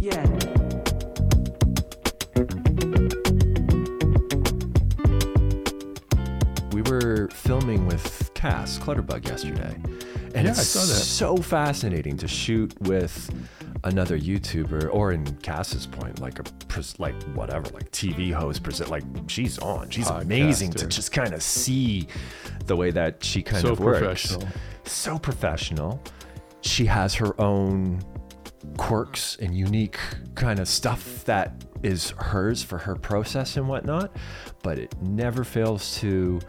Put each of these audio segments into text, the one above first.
Yeah. We were filming with Cass Clutterbug yesterday, and Yeah, it's I saw that. so fascinating to shoot with another YouTuber, or in Cass's point, like a pres- like whatever, like TV host, present, like she's on, she's amazing to just kind of see the way that she kind So of works. professional. So professional. She has her own quirks and unique kind of stuff that is hers for her process and whatnot but it never fails to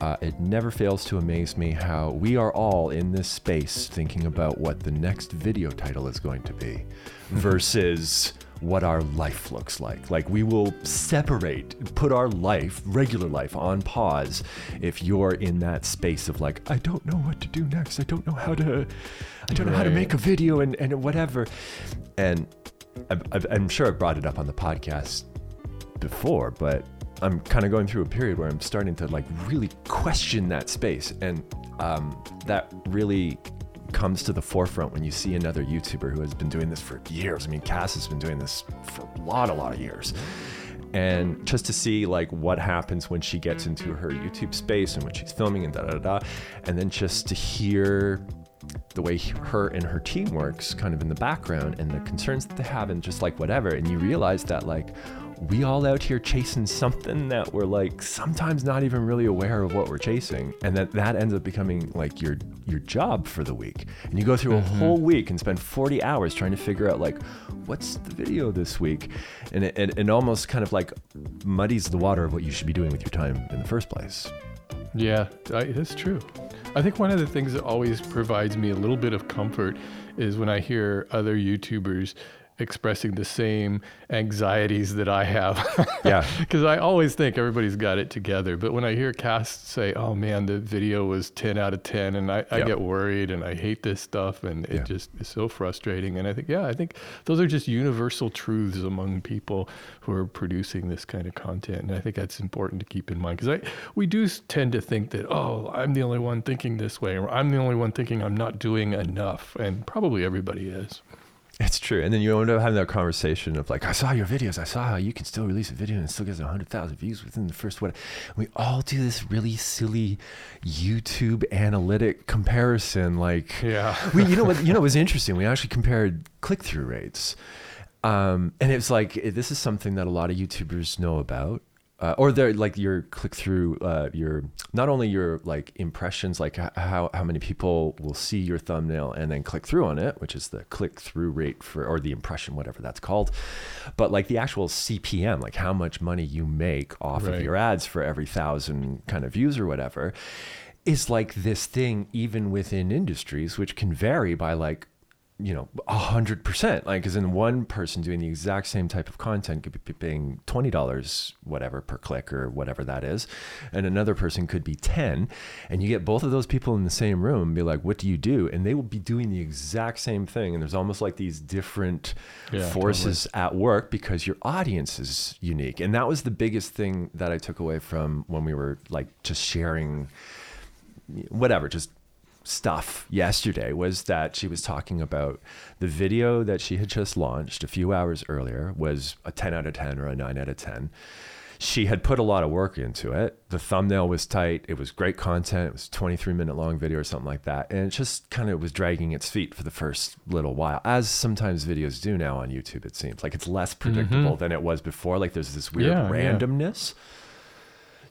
uh, it never fails to amaze me how we are all in this space thinking about what the next video title is going to be versus what our life looks like. Like we will separate, put our life, regular life, on pause if you're in that space of like, I don't know what to do next. I don't know how to, I don't know how to make a video and, and whatever. And I've, I've, I'm sure I brought it up on the podcast before, but I'm kind of going through a period where I'm starting to like really question that space, and um, that really comes to the forefront when you see another YouTuber who has been doing this for years. I mean, Cass has been doing this for a lot, a lot of years. And just to see like what happens when she gets into her YouTube space and when she's filming and da da da, and then just to hear the way her and her team works kind of in the background and the concerns that they have and just like whatever and you realize that like we all out here chasing something that we're like sometimes not even really aware of what we're chasing and that that ends up becoming like your your job for the week. And you go through a mm-hmm. whole week and spend 40 hours trying to figure out like what's the video this week? And it, it, it almost kind of like muddies the water of what you should be doing with your time in the first place. Yeah, that's true. I think one of the things that always provides me a little bit of comfort is when I hear other YouTubers expressing the same anxieties that I have. Yeah. Because I always think everybody's got it together. But when I hear Cass say, oh man, the video was 10 out of 10, and I, I get worried and I hate this stuff, and it Yeah. just is so frustrating. And I think, yeah, I think those are just universal truths among people who are producing this kind of content. And I think that's important to keep in mind because we do tend to think that, oh, I'm the only one thinking this way, or I'm the only one thinking I'm not doing enough. And probably everybody is. It's true. And then you end up having that conversation of like, I saw your videos. I saw how you can still release a video and it still gets 100,000 views within the first what. We all do this really silly YouTube analytic comparison. Like, Yeah. we, you know what, you know, it was interesting. We actually compared click through rates. Um, and it's like, eh, this is something that a lot of YouTubers know about. Uh, or they're like your click through, uh, your not only your like impressions, like how how many people will see your thumbnail and then click through on it, which is the click through rate for or the impression, whatever that's called, but like the actual CPM, like how much money you make off of your ads for every thousand kind of views or whatever, is like this thing even within industries, which can vary by like you know, a hundred percent. Like, as in one person doing the exact same type of content could be paying twenty dollars, whatever per click or whatever that is, and another person could be ten. And you get both of those people in the same room, and be like, "What do you do?" And they will be doing the exact same thing. And there's almost like these different Yeah, forces at work because your audience is unique. And that was the biggest thing that I took away from when we were like just sharing whatever, just stuff yesterday was that she was talking about the video that she had just launched a few hours earlier was a 10 out of 10 or a 9 out of 10. She had put a lot of work into it. The thumbnail was tight. It was great content. It was a 23 minute long video or something like that. And it just kind of was dragging its feet for the first little while, as sometimes videos do now on YouTube, it seems. Like it's less predictable mm-hmm. than it was before. Like there's this weird Yeah, yeah.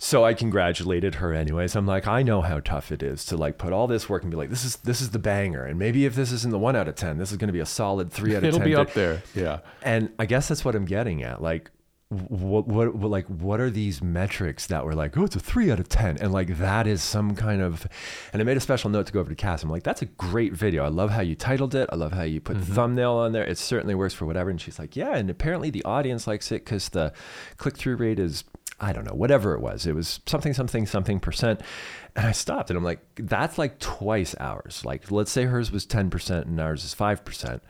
So I congratulated her anyways. I'm like, I know how tough it is to like put all this work and be like, this is this is the banger. And maybe if this isn't the one out of ten, this is gonna be a solid three out of It'll ten. be to- up there. Yeah. And I guess that's what I'm getting at. Like what, what what like what are these metrics that were like oh it's a three out of ten and like that is some kind of and I made a special note to go over to Cass I'm like that's a great video I love how you titled it I love how you put the mm-hmm. thumbnail on there it certainly works for whatever and she's like yeah and apparently the audience likes it because the click through rate is I don't know whatever it was it was something something something percent. And I stopped and I'm like that's like twice ours. Like let's say hers was 10% and ours is 5%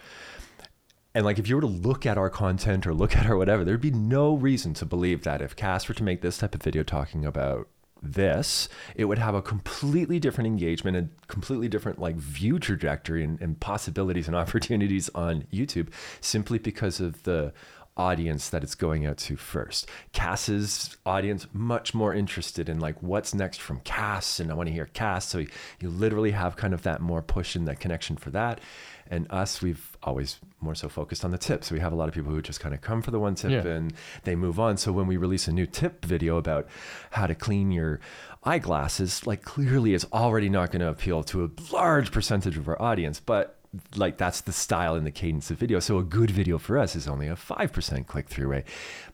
and like, if you were to look at our content or look at our whatever, there'd be no reason to believe that if Cass were to make this type of video talking about this, it would have a completely different engagement and completely different like view trajectory and, and possibilities and opportunities on YouTube simply because of the audience that it's going out to first. Cass's audience much more interested in like what's next from Cass and I want to hear Cass. So you, you literally have kind of that more push and that connection for that. And us, we've always more so focused on the tip. So we have a lot of people who just kind of come for the one tip Yeah. and they move on. So when we release a new tip video about how to clean your eyeglasses, like clearly it's already not going to appeal to a large percentage of our audience, but like that's the style and the cadence of video. So a good video for us is only a 5% click through rate.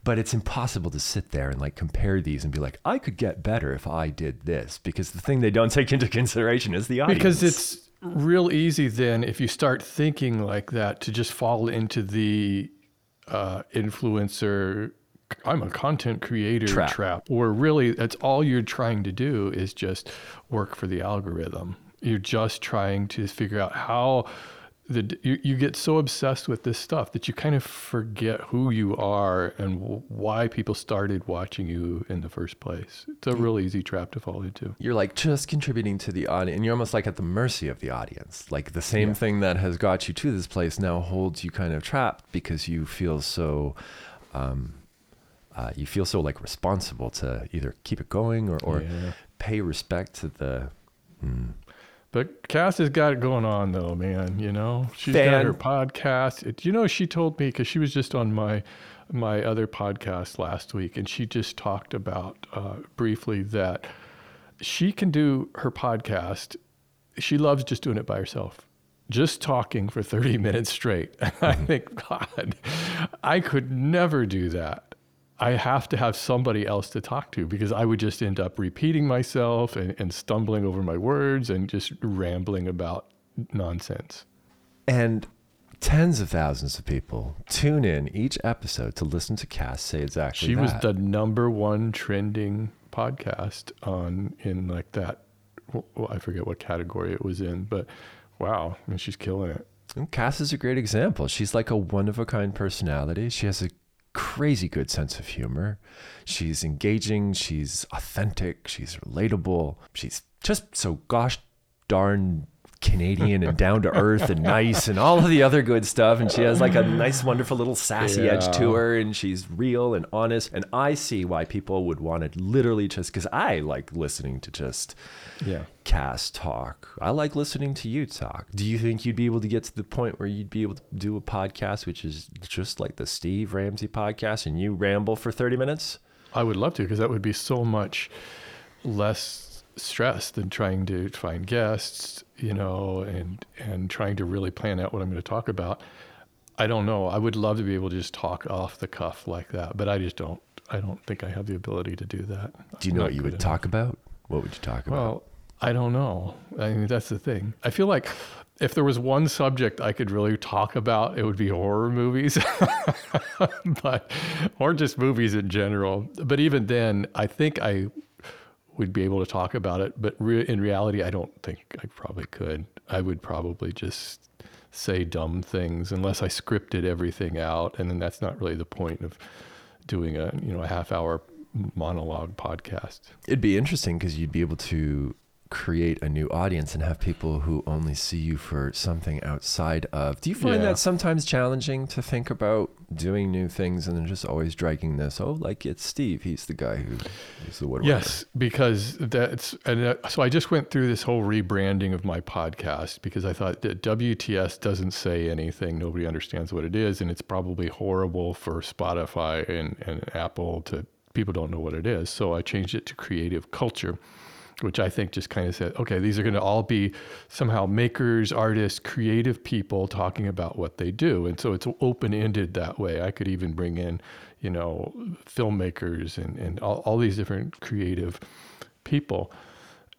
But it's impossible to sit there and like compare these and be like, I could get better if I did this because the thing they don't take into consideration is the audience. Because it's real easy then if you start thinking like that to just fall into the uh, influencer I'm a content creator Trap. trap. Where really that's all you're trying to do is just work for the algorithm. You're just trying to figure out how the you, you get so obsessed with this stuff that you kind of forget who you are and w- why people started watching you in the first place. It's a real easy trap to fall into. you're like just contributing to the audience and you're almost like at the mercy of the audience like the same Yeah. thing that has got you to this place now holds you kind of trapped because you feel so um, uh, you feel so like responsible to either keep it going or, or Yeah. pay respect to the mm, But Cass has got it going on though, man. You know, she's Fan. got her podcast. It, you know, she told me because she was just on my my other podcast last week, and she just talked about uh, briefly that she can do her podcast. She loves just doing it by herself, just talking for thirty minutes straight. And I think, God, I could never do that. I have to have somebody else to talk to because I would just end up repeating myself and, and stumbling over my words and just rambling about nonsense. and tens of thousands of people tune in each episode to listen to Cass say exactly She was the number one trending podcast on in like that. Well, I forget what category it was in, but wow, I mean, she's killing it. And Cass is a great example. She's like a one of a kind personality. She has a crazy good sense of humor. She's engaging. She's authentic. She's relatable. She's just so gosh darn Canadian and down to earth and nice and all of the other good stuff. And she has like a nice, wonderful little sassy edge to her. And she's real and honest. And I see why people would want to literally just because I like listening to just Yeah. Cass talk. I like listening to you talk. Do you think you'd be able to get to the point where you'd be able to do a podcast which is just like the Steve Ramsey podcast and you ramble for 30 minutes? I would love to because that would be so much less stress than trying to find guests, you know, and and trying to really plan out what I'm going to talk about. I don't know. I would love to be able to just talk off the cuff like that, but I just don't. I don't think I have the ability to do that. Do you know what you would enough. talk about? What would you talk about? Well, I don't know. I mean, that's the thing. I feel like if there was one subject I could really talk about, it would be horror movies, but or just movies in general. But even then, I think I would be able to talk about it. But re- in reality, I don't think I probably could. I would probably just say dumb things unless I scripted everything out, and then that's not really the point of doing a you know a half hour monologue podcast. It'd be interesting because you'd be able to create a new audience and have people who only see you for something outside of. Do you find Yeah. that sometimes challenging to think about doing new things and then just always dragging this? Oh, like it's Steve. He's the guy who is the woodworker. Yes, because that's and uh, so I just went through this whole rebranding of my podcast because I thought that WTS doesn't say anything. Nobody understands what it is, and it's probably horrible for Spotify and, and Apple to people don't know what it is. So I changed it to creative culture, which I think just kind of said, okay, these are going to all be somehow makers, artists, creative people talking about what they do, and so it's open ended that way. I could even bring in, you know, filmmakers and and all, all these different creative people.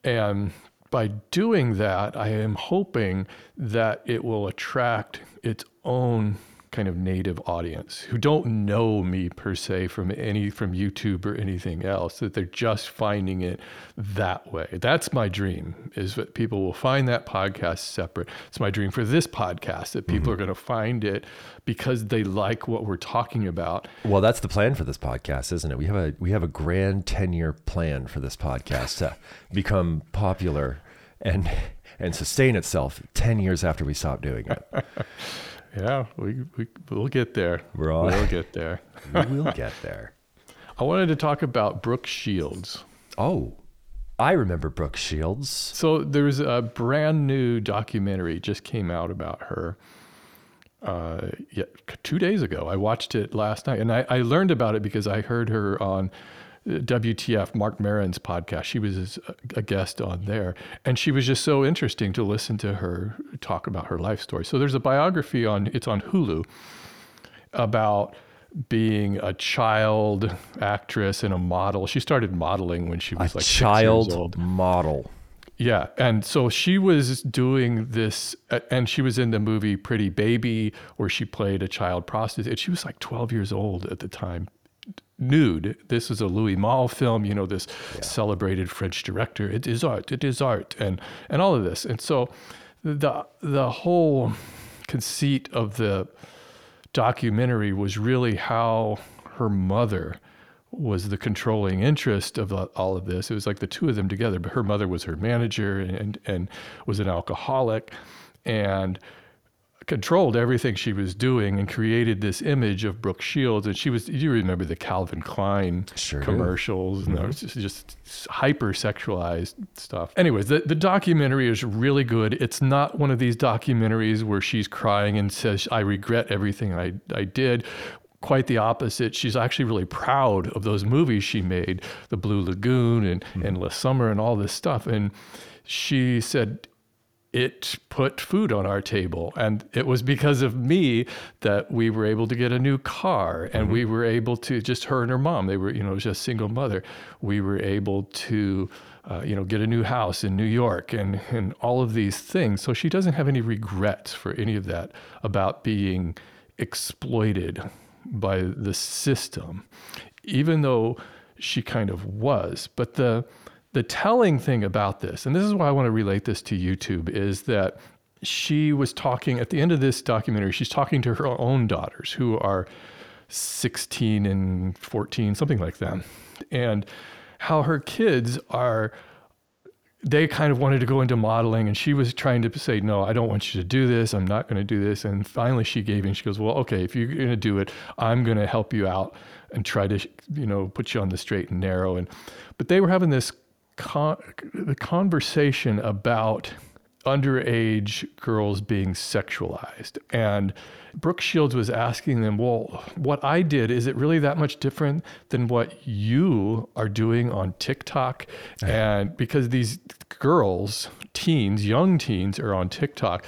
And by doing that, I am hoping that it will attract its own kind of native audience who don't know me per se from any from YouTube or anything else that they're just finding it that way. That's my dream is that people will find that podcast separate. It's my dream for this podcast that people mm-hmm. are going to find it because they like what we're talking about. Well, that's the plan for this podcast, isn't it? We have a we have a grand 10-year plan for this podcast to become popular and and sustain itself 10 years after we stop doing it. Yeah, we, we we'll get there. We're all- we'll get there. we will get there. I wanted to talk about Brooke Shields. Oh, I remember Brooke Shields. So there's a brand new documentary just came out about her. Uh, yeah, two days ago. I watched it last night, and I, I learned about it because I heard her on WTF Marc Maron's podcast. She was a guest on there, and she was just so interesting to listen to her talk about her life story. So there's a biography on it's on Hulu about being a child actress and a model. She started modeling when she A was like years old. child model. Yeah, and so she was doing this, and she was in the movie Pretty Baby, where she played a child prostitute. She was like 12 years old at the time, nude. This is a Louis Malle film, you know, this celebrated French director. It is art. It is art, and and all of this. And so, the the whole conceit of the documentary was really how her mother was the controlling interest of all of this. It was like the two of them together, but her mother was her manager and and was an alcoholic and controlled everything she was doing and created this image of Brooke Shields. And she was, you remember the Calvin Klein Sure do. commercials, and mm-hmm. those just, just hyper sexualized stuff. Anyways, the, the documentary is really good. It's not one of these documentaries where she's crying and says, I regret everything I, I did. Quite the opposite. She's actually really proud of those movies she made, The Blue Lagoon and, mm-hmm. and La Summer and all this stuff. And she said, it put food on our table. And it was because of me that we were able to get a new car and we were able to, just her and her mom, they were, you know, just single mother. We were able to, uh, you know, get a new house in New York and, and all of these things. So she doesn't have any regrets for any of that about being exploited by the system, even though she kind of was. But the, the telling thing about this, and this is why I want to relate this to YouTube, is that she was talking at the end of this documentary, she's talking to her own daughters who are 16 and 14, something like that, and how her kids are. They kind of wanted to go into modeling, and she was trying to say, No, I don't want you to do this. I'm not going to do this. And finally, she gave in. She goes, Well, okay, if you're going to do it, I'm going to help you out and try to, you know, put you on the straight and narrow. And, but they were having this con- the conversation about underage girls being sexualized. And Brooke Shields was asking them, Well, what I did, is it really that much different than what you are doing on TikTok? And because these girls, teens, young teens, are on TikTok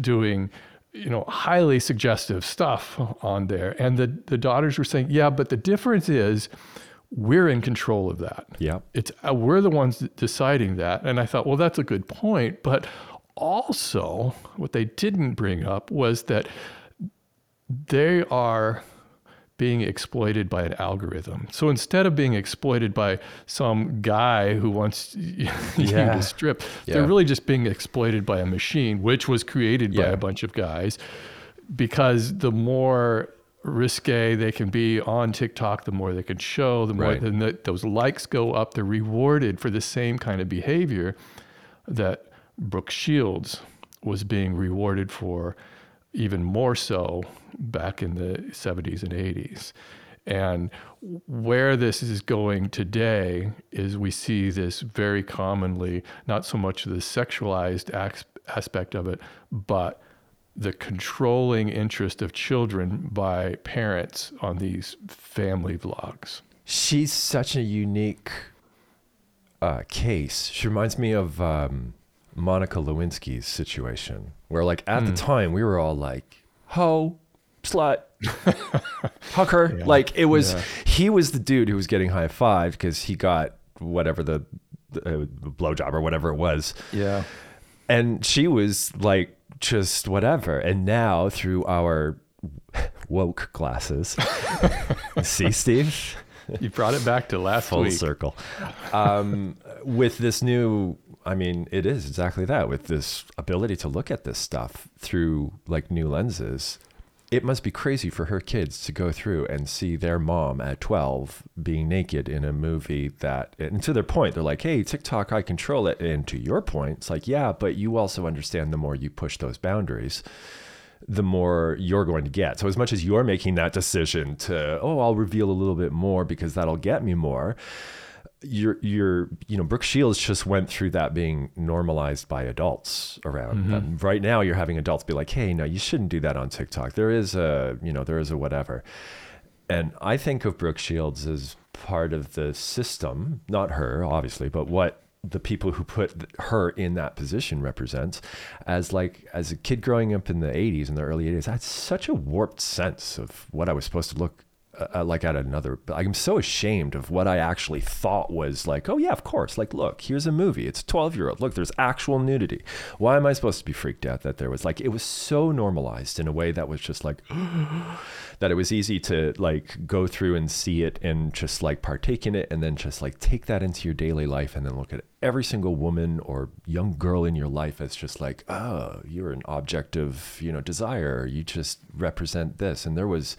doing you know highly suggestive stuff on there and the the daughters were saying yeah but the difference is we're in control of that Yeah. it's uh, we're the ones deciding that and i thought well that's a good point but also what they didn't bring up was that they are being exploited by an algorithm so instead of being exploited by some guy who wants you Yeah. to strip Yeah. they're really just being exploited by a machine which was created by a bunch of guys because the more risque they can be on TikTok, the more they can show, the more Right. then the, those likes go up. They're rewarded for the same kind of behavior that Brooke Shields was being rewarded for, even more so back in the 70s and 80s. And where this is going today is we see this very commonly, not so much the sexualized aspect of it, but the controlling interest of children by parents on these family vlogs. She's such a unique uh, case. She reminds me of um, Monica Lewinsky's situation, where like at the time we were all like, "Ho, slut, hooker." Like it was. Yeah. He was the dude who was getting high five because he got whatever the, the uh, blowjob or whatever it was. Yeah. and she was like just whatever and now through our woke glasses. See, Steve? You brought it back to last Full week. circle. Um, with this new, I mean, it is exactly that. With this ability to look at this stuff through like new lenses, it must be crazy for her kids to go through and see their mom at 12 being naked in a movie that, and to their point, they're like, hey, TikTok, I control it. And to your point, it's like, yeah, but you also understand the more you push those boundaries, the more you're going to get. So as much as you're making that decision to, oh, I'll reveal a little bit more because that'll get me more, you're you're know Brooke Shields just went through that being normalized by adults around mm-hmm. them. Right now you're having adults be like, "Hey, no, you shouldn't do that on TikTok. There is a, you know, there is a whatever." And I think of Brooke Shields as part of the system, not her, obviously, but what the people who put her in that position represents as like as a kid growing up in the 80s in the early 80s i had such a warped sense of what i was supposed to look uh, like at another i'm so ashamed of what i actually thought was like oh yeah of course like look here's a movie. It's a 12 year old. Look there's actual nudity. Why am i supposed to be freaked out that there was like it was so normalized in a way that was just like that it was easy to like go through and see it and just like partake in it and then just like take that into your daily life and then look at every single woman or young girl in your life as just like oh you're an object of you know desire. You just represent this. And there was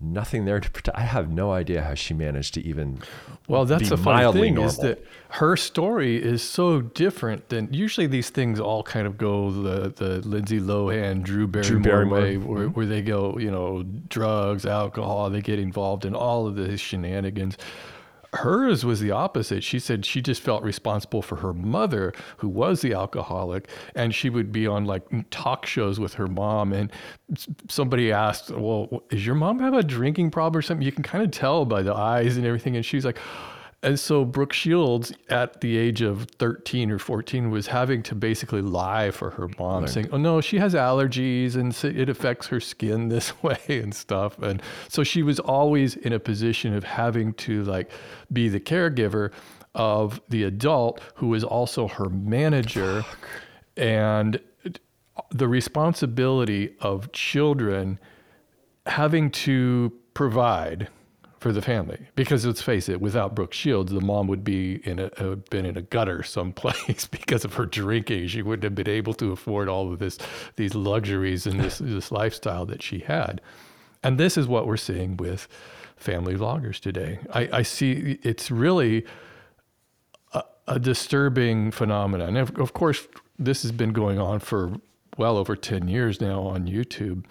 nothing there to protect. I have no idea how she managed to even. Well, that's the funny thing normal. is that her story is so different than usually these things all kind of go the the Lindsay Lohan, Drew Barrymore, Barrymore. way, where, mm-hmm. where they go, you know, drugs, alcohol, they get involved in all of the shenanigans. Hers was the opposite. She said she just felt responsible for her mother, who was the alcoholic, and she would be on like talk shows with her mom. And somebody asked, "Well, does your mom have a drinking problem or something?" You can kind of tell by the eyes and everything. And she's like, and so Brooke Shields, at the age of 13 or 14, was having to basically lie for her mom, saying, "Oh no, she has allergies and it affects her skin this way and stuff." And so she was always in a position of having to like be the caregiver of the adult who is also her manager, and the responsibility of children having to provide for the family because let's face it without brooke shields the mom would be in a uh, been in a gutter someplace because of her drinking she wouldn't have been able to afford all of this these luxuries and this this lifestyle that she had and this is what we're seeing with family vloggers today i, I see it's really a disturbing phenomenon. And of, of course, this has been going on for well over 10 years now on YouTube.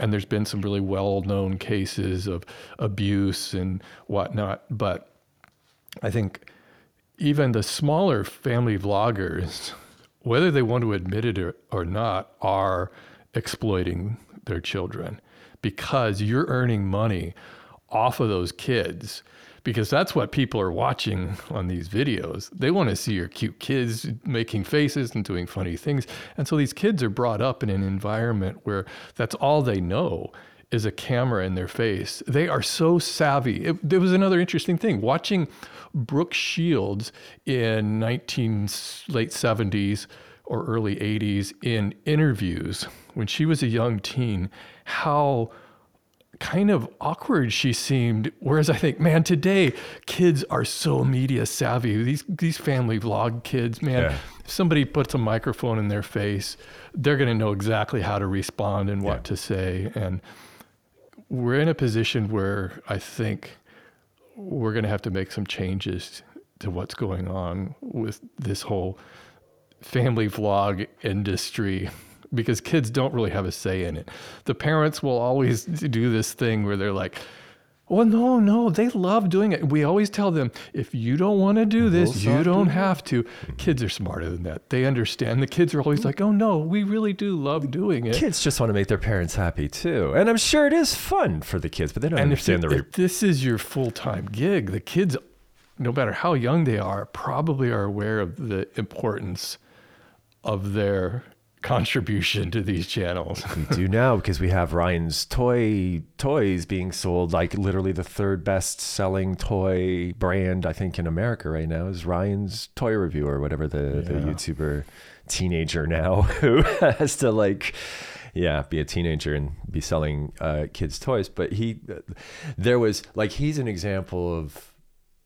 And there's been some really well known cases of abuse and whatnot. But I think even the smaller family vloggers, whether they want to admit it or, or not, are exploiting their children because you're earning money off of those kids because that's what people are watching on these videos. They want to see your cute kids making faces and doing funny things. And so these kids are brought up in an environment where that's all they know is a camera in their face. They are so savvy. It, there was another interesting thing watching Brooke Shields in 19 late 70s or early 80s in interviews when she was a young teen how kind of awkward she seemed. Whereas I think, man, today kids are so media savvy. These these family vlog kids, man, Yeah. if somebody puts a microphone in their face, they're going to know exactly how to respond and what Yeah. to say. And we're in a position where I think we're going to have to make some changes to what's going on with this whole family vlog industry because kids don't really have a say in it. The parents will always do this thing where they're like, well, no, no, they love doing it. We always tell them, if you don't want to do this, We'll you don't have to. Kids are smarter than that. They understand. The kids are always like, oh, no, we really do love doing it. Kids just want to make their parents happy too, and I'm sure it is fun for the kids, but they don't and if, understand the. Re- if this is your full time gig, the kids, no matter how young they are, probably are aware of the importance of their contribution to these channels. we do now because we have Ryan's toy toys being sold like literally the third best selling toy brand I think in America right now is Ryan's Toy Review or whatever the, the YouTuber teenager now who has to like yeah, be a teenager and be selling uh, kids toys. But he, there was like he's an example of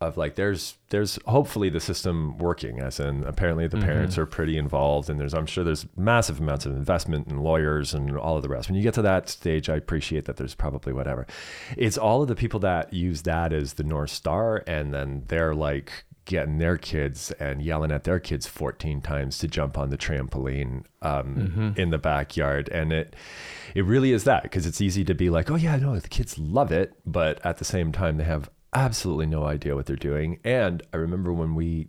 of like there's there's hopefully the system working as in apparently the parents are pretty involved and there's i'm sure there's massive amounts of investment and lawyers and all of the rest. When you get to that stage i appreciate that there's probably whatever. It's all of the people that use that as the north star and then they're like getting their kids and yelling at their kids 14 times to jump on the trampoline um, in the backyard. And it it really is that because it's easy to be like oh yeah no the kids love it but at the same time they have absolutely no idea what they're doing. And I remember when we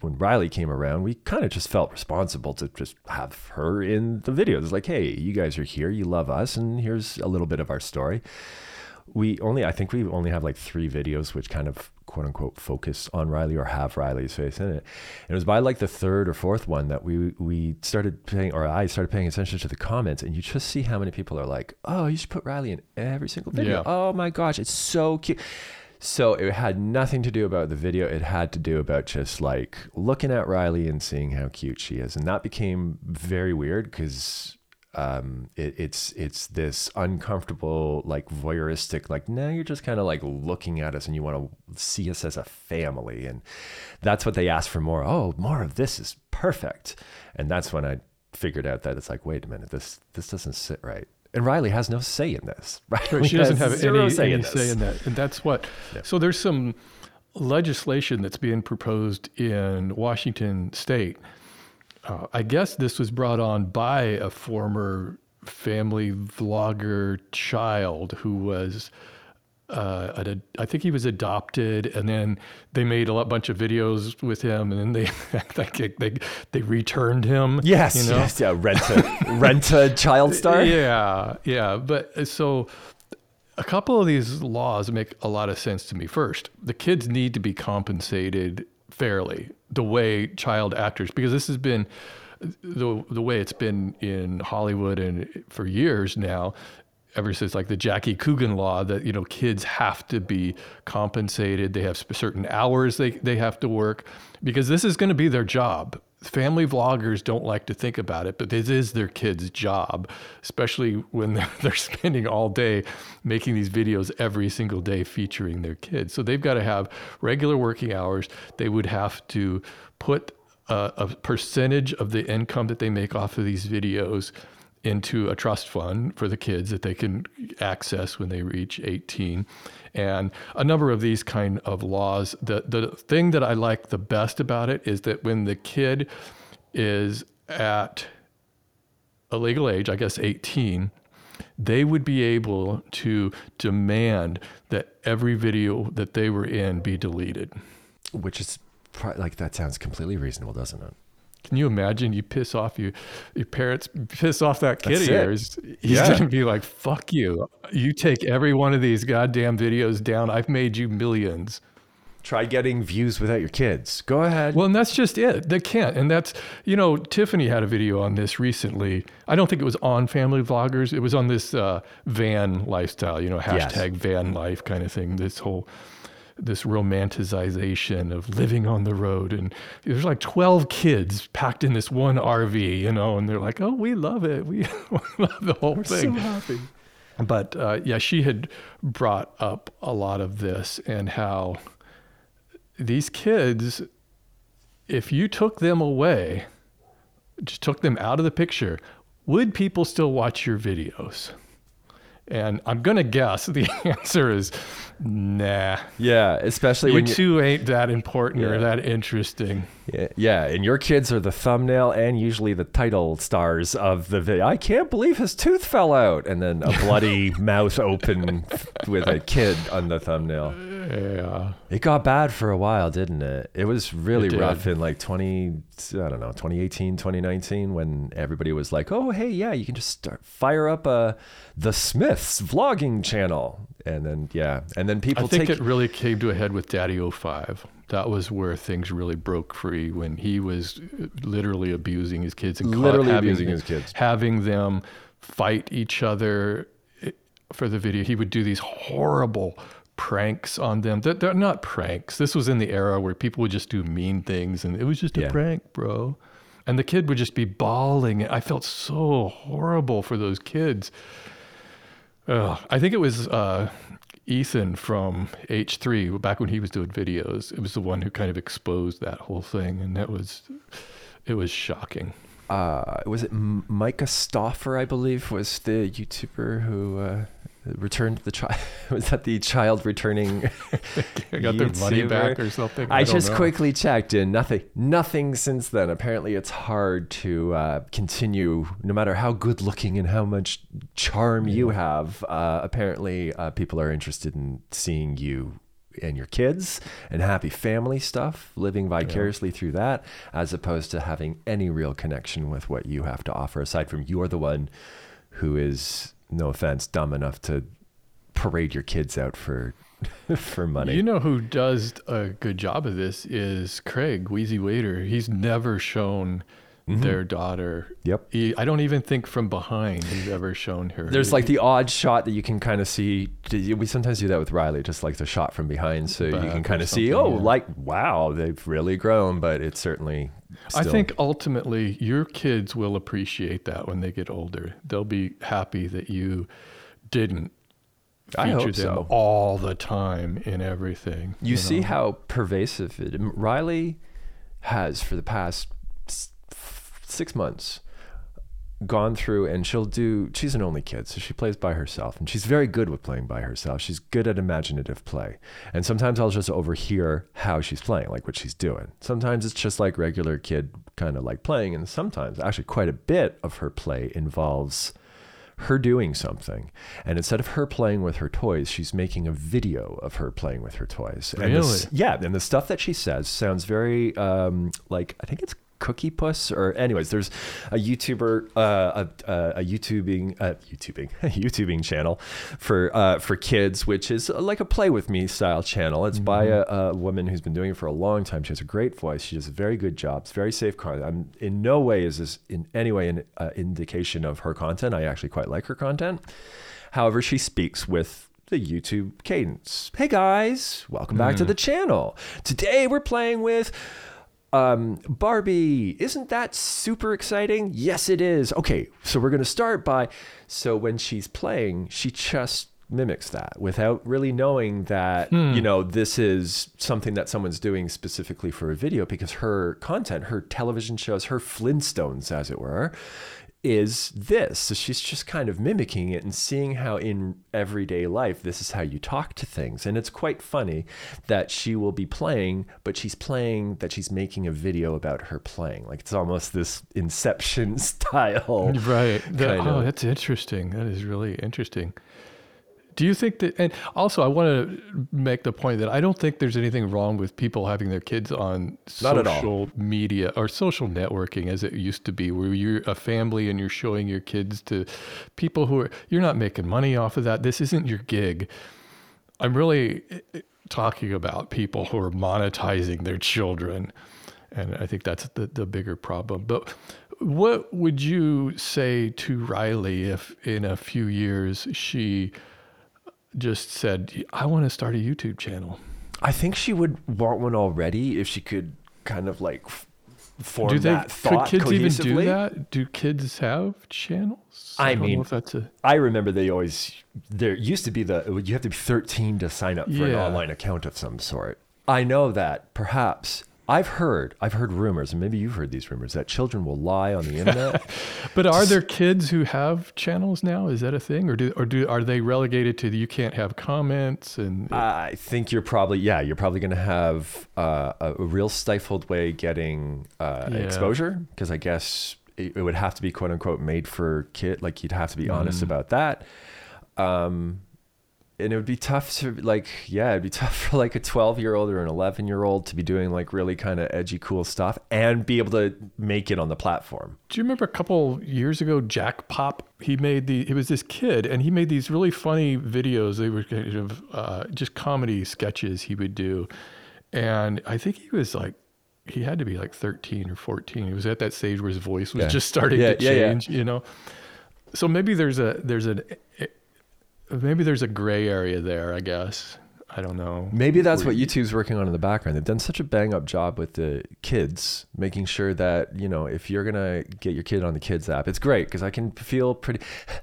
when Riley came around, we kind of just felt responsible to just have her in the videos. Like, hey, you guys are here, you love us, and here's a little bit of our story. We only, I think we only have like three videos which kind of quote unquote focus on Riley or have Riley's face in it. And it was by like the third or fourth one that we we started paying, or I started paying attention to the comments, and you just see how many people are like, oh, you should put Riley in every single video. Yeah. Oh my gosh, it's so cute. So it had nothing to do about the video. It had to do about just like looking at Riley and seeing how cute she is, and that became very weird because um, it, it's it's this uncomfortable, like voyeuristic, like now you're just kind of like looking at us and you want to see us as a family, and that's what they asked for more. Oh, more of this is perfect, and that's when I figured out that it's like, wait a minute, this this doesn't sit right. And Riley has no say in this. Right? Right, she doesn't have any, say, any in say in that, and that's what. Yeah. So there's some legislation that's being proposed in Washington State. Uh, I guess this was brought on by a former family vlogger child who was. Uh, ad- I think he was adopted, and then they made a lot, bunch of videos with him, and then they they they, they returned him. Yes, you know? yes, yeah. Rent a rent a child star. Yeah, yeah. But uh, so a couple of these laws make a lot of sense to me. First, the kids need to be compensated fairly the way child actors, because this has been the the way it's been in Hollywood and for years now. Ever since like the Jackie Coogan law, that you know kids have to be compensated, they have certain hours they they have to work, because this is going to be their job family vloggers don't like to think about it, but this is their kid's job, especially when they're, they're spending all day making these videos every single day featuring their kids. So they've got to have regular working hours. They would have to put a, a percentage of the income that they make off of these videos into a trust fund for the kids that they can access when they reach 18 and a number of these kind of laws the the thing that I like the best about it is that when the kid is at a legal age I guess 18 they would be able to demand that every video that they were in be deleted Which is like that sounds completely reasonable, doesn't it? Can you imagine you piss off you, your parents piss off that kid of yours? He's Yeah. gonna be like, "Fuck you! You take every one of these goddamn videos down. I've made you millions." Try getting views without your kids. Go ahead. Well, and that's just it. They can't, and that's you know, Tiffany had a video on this recently. I don't think it was on Family Vloggers. It was on this uh, van lifestyle, you know, Yes. hashtag van life kind of thing. This whole this romanticization of living on the road. And there's like 12 kids packed in this one RV you know and they're like oh we love it. We love the whole thing. so happy. but uh, yeah she had brought up a lot of this and how these kids if you took them away just took them out of the picture would people still watch your videos and i'm going to guess the answer is nah Yeah, especially you when you, two ain't that important or that interesting. yeah, yeah, and your kids are the thumbnail and usually the title stars of the video. I can't believe his tooth fell out, and then a bloody mouth open with a kid on the thumbnail. Yeah. It got bad for a while, didn't it? It was really It rough in like 20, I don't know, 2018, 2019 when everybody was like, "Oh, hey, yeah, you can just start fire up uh the Vlogging channel." And then yeah, and then people I think take it really came to a head with Daddy 05. That was where things really broke free when he was literally abusing his kids and Literally having abusing his kids. having them fight each other eh, for the video. He would do these horrible pranks on them. They're, they're not pranks. This was in the era where people would just do mean things and it was just a Yeah. prank, bro. and the kid would just be bawling. I felt so horrible for those kids. I think it was uh, Ethan from H3 back when he was doing videos. It was the one who kind of exposed that whole thing, and that was it was shocking. Uh, was it Myka Stauffer? I believe was the YouTuber who uh, returned the child. was that the child returning? got their money back or something. I, I just know. quickly checked in. Nothing. Nothing since then. Apparently, it's hard to uh, continue, no matter how good looking and how much charm you have. Uh, apparently, uh, people are interested in seeing you and your kids and happy family stuff, living vicariously through that, as opposed to having any real connection with what you have to offer. Aside from you're the one who is, no offense, dumb enough to parade your kids out for for money. You know who does a good job of this is Craig Wheezy Waiter. He's never shown Mm-hmm. their daughter. Yep. I don't even think from behind he's ever shown her. There's like the odd shot that you can kind of see. We sometimes do that with Riley, just like the shot from behind, so you can kind of see. Oh, yeah. like wow, they've really grown, but it's certainly. I think ultimately your kids will appreciate that when they get older. They'll be happy that you didn't I feature hope them so. all the time in everything. You, see know? how pervasive it. Riley has for the past six months gone through and she'll do she's an only kid so she plays by herself and she's very good with playing by herself she's good at imaginative play and sometimes i'll just overhear how she's playing like what she's doing sometimes it's just like regular kid kind of like playing and sometimes actually quite a bit of her play involves her doing something. And instead of her playing with her toys, she's making a video of her playing with her toys. And the Really? yeah. And the stuff that she says sounds very um, like, I think it's Cookie Puss or anyways, there's a YouTuber, uh, a, a, a YouTubing, uh, YouTubing, a YouTubing channel for, uh, for kids, which is like a play with me style channel. It's by a, a woman who's been doing it for a long time. She has a great voice. She does a very good job. It's very safe content. I'm in no way is this in any way an uh, indication of her content. I actually quite like her content. However, she speaks with the YouTube cadence. Hey guys, welcome back to the channel. Today we're playing with um, Barbie. Isn't that super exciting? Yes, it is. Okay, so we're going to start by. So when she's playing, she just mimics that without really knowing that, you know, this is something that someone's doing specifically for a video because her content, her television shows, her Flintstones, as it were, is this. So she's just kind of mimicking it and seeing how in everyday life this is how you talk to things. And it's quite funny that she will be playing, but she's playing that she's making a video about her playing. Like it's almost this inception style. Right. That- oh, that's interesting. That is really interesting. Do you think that, and also I want to make the point that I don't think there's anything wrong with people having their kids on Not social media or social networking as it used to be, where you're a family and you're showing your kids to people who are, you're not making money off of that. This isn't your gig. I'm really eh, talking about people who are monetizing their children. And I think that's the, the bigger problem. But what would you say to Riley if in a few years she just said, I want to start a YouTube channel? I think she would want one already if she could kind of like f- form Do they, that thought could kids even do that? Do kids have channels? I don't mean, know if that's a, I remember they always there used to be the you have to be 13 to sign up for an online account of some sort. I know that perhaps I've heard I've heard rumors and maybe you've heard these rumors that children will lie on the internet. but are there kids who have channels now? Is that a thing? Or do, or do, are they relegated to the, you can't have comments and I think you're probably yeah you're probably going to have uh, a, a real stifled way getting uh, Yeah. exposure because I guess it, it would have to be quote unquote made for kid like you'd have to be Mm-hmm. honest about that. Um, and it would be tough to like yeah it'd be tough for like a 12 year old or an 11 year old to be doing like really kind of edgy cool stuff and be able to make it on the platform Do you remember a couple years ago, Jack Pop? He made the. He was this kid, and he made these really funny videos. They were kind of uh, just comedy sketches he would do, and I think he was like, he had to be like thirteen or fourteen. He was at that stage where his voice was Yeah. just starting Yeah, to yeah. change. You know, so maybe there's a there's an maybe there's a gray area there. I guess. I don't know. Maybe that's what you- YouTube's working on in the background. They've done such a bang up job with the kids, making sure that, you know, if you're going to get your kid on the kids app, it's great because I can feel pretty.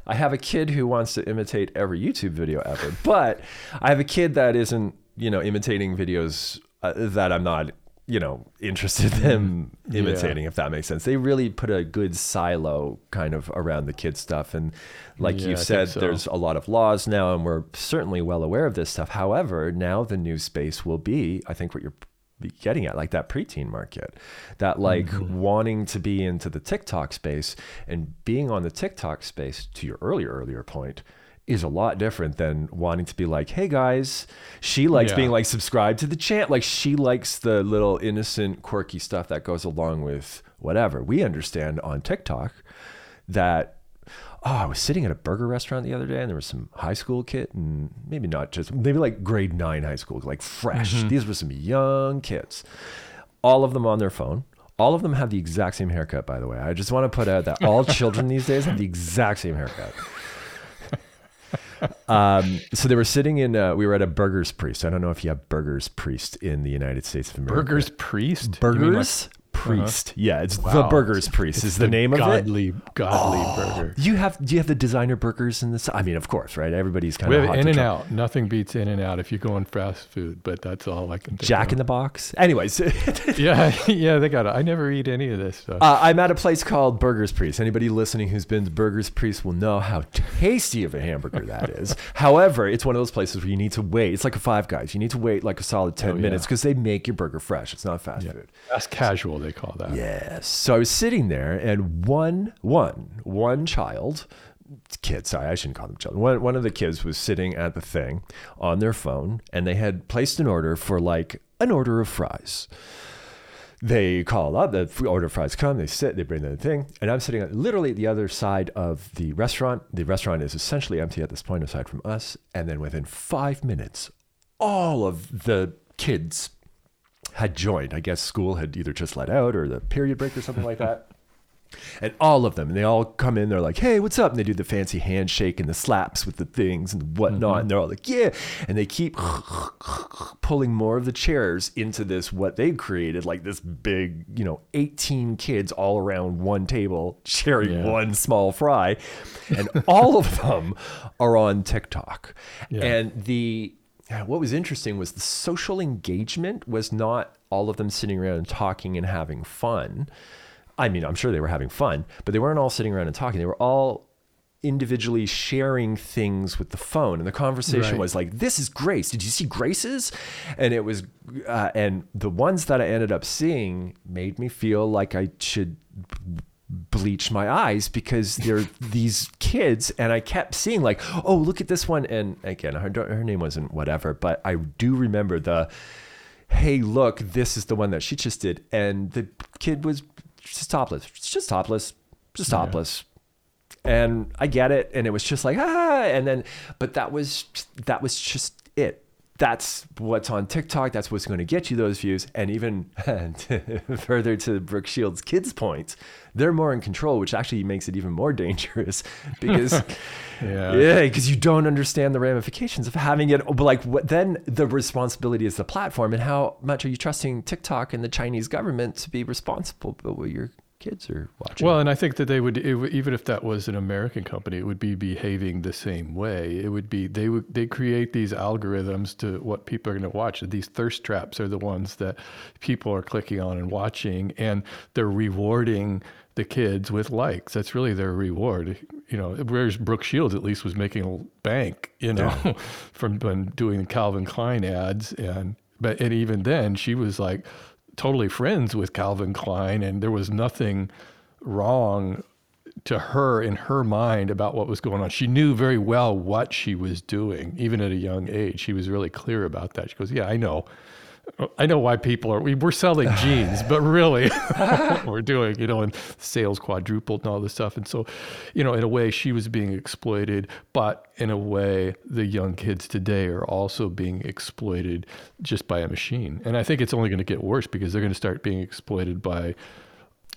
I have a kid who wants to imitate every YouTube video ever, but I have a kid that isn't, you know, imitating videos uh, that I'm not, you know, interested in them Yeah. imitating, if that makes sense. They really put a good silo kind of around the kid stuff. And like Yeah, you said, so. there's a lot of laws now, and we're certainly well aware of this stuff. However, now the new space will be, I think, what you're getting at, like that preteen market, that like Mm-hmm. wanting to be into the TikTok space and being on the TikTok space. To your earlier earlier point. Is a lot different than wanting to be like, hey guys, she likes Yeah. being like subscribed to the chant. Like she likes the little innocent, quirky stuff that goes along with whatever. We understand on TikTok that oh, I was sitting at a burger restaurant the other day and there was some high school kid and maybe not just maybe like grade nine high school, like fresh. Mm-hmm. These were some young kids. All of them on their phone. All of them have the exact same haircut, by the way. I just want to put out that all children these days have the exact same haircut. Um, so they were sitting in, uh, we were at a Burgers Priest. I don't know if you have Burgers Priest in the United States of America. Burgers Priest. You mean like- Burgers Priest. Yeah, it's the Burgers Priest is the, name of it. godly, godly burger. Do you have do you have the designer burgers in this? I mean, of course, right? Everybody's kind We of In and Out. Nothing beats In and Out if you're going fast food, but that's all I can think Jack in the Box. Anyways, uh, Yeah, yeah, they got it. I never eat any of this stuff. I'm at a place called Burgers Priest. Anybody listening who's been to Burgers Priest will know how tasty of a hamburger that is. However, it's one of those places where you need to wait. It's like a Five Guys. You need to wait like a solid ten Oh, minutes because they make your burger fresh. It's not fast Yeah. food. That's casual, they call that. Yes. So I was sitting there, and one, one, one child, kid, sorry, I shouldn't call them children. One, one of the kids was sitting at the thing on their phone, and they had placed an order for like an order of fries. They call up, the order of fries come, they sit, they bring the thing, and I'm sitting literally at the other side of the restaurant. The restaurant is essentially empty at this point, aside from us. And then within five minutes, all of the kids had joined. I guess school had either just let out or the period break or something like that. And all of them, and they all come in, they're like, hey, what's up? And they do the fancy handshake and the slaps with the things and whatnot. Mm-hmm. And they're all like, yeah. And they keep pulling more of the chairs into this, what they created, like this big, you know, 18 kids all around one table sharing Yeah. one small fry. And all of them are on TikTok. Yeah. And the what was interesting was the social engagement was not all of them sitting around and talking and having fun. I mean, I'm sure they were having fun, but they weren't all sitting around and talking. They were all individually sharing things with the phone and the conversation Right. was like this is grace did you see grace's and it was uh, and the ones that i ended up seeing made me feel like i should bleach my eyes because they're these kids and i kept seeing like oh look at this one. And again her, her name wasn't whatever but i do remember the hey look this is the one that she just did. And the kid was just topless just topless just Yeah. topless. And i get it. And it was just like ah and then but that was that was just that's what's on TikTok. That's what's going to get you those views. And even further to Brooke Shields' kids' point, they're more in control, which actually makes it even more dangerous because, Yeah. yeah, because you don't understand the ramifications of having it. But like, what then the responsibility is the platform, and how much are you trusting TikTok and the Chinese government to be responsible for what your kids are watching? Well, and I think that they would, it, even if that was an American company, it would be behaving the same way. It would be they would they create these algorithms to what people are going to watch. These thirst traps are the ones that people are clicking on and watching, and they're rewarding the kids with likes. That's really their reward. You know, whereas Brooke Shields at least was making a bank, you know, from from doing Calvin Klein ads, and but and even then she was like totally friends with Calvin Klein, and there was nothing wrong to her in her mind about what was going on. She knew very well what she was doing, even at a young age. She was really clear about that. She goes, "Yeah, I know." I know why people are. We, we're selling jeans, but really, what we're doing, you know, and sales quadrupled and all this stuff. And so, you know, in a way, she was being exploited, but in a way, the young kids today are also being exploited just by a machine. And I think it's only going to get worse because they're going to start being exploited by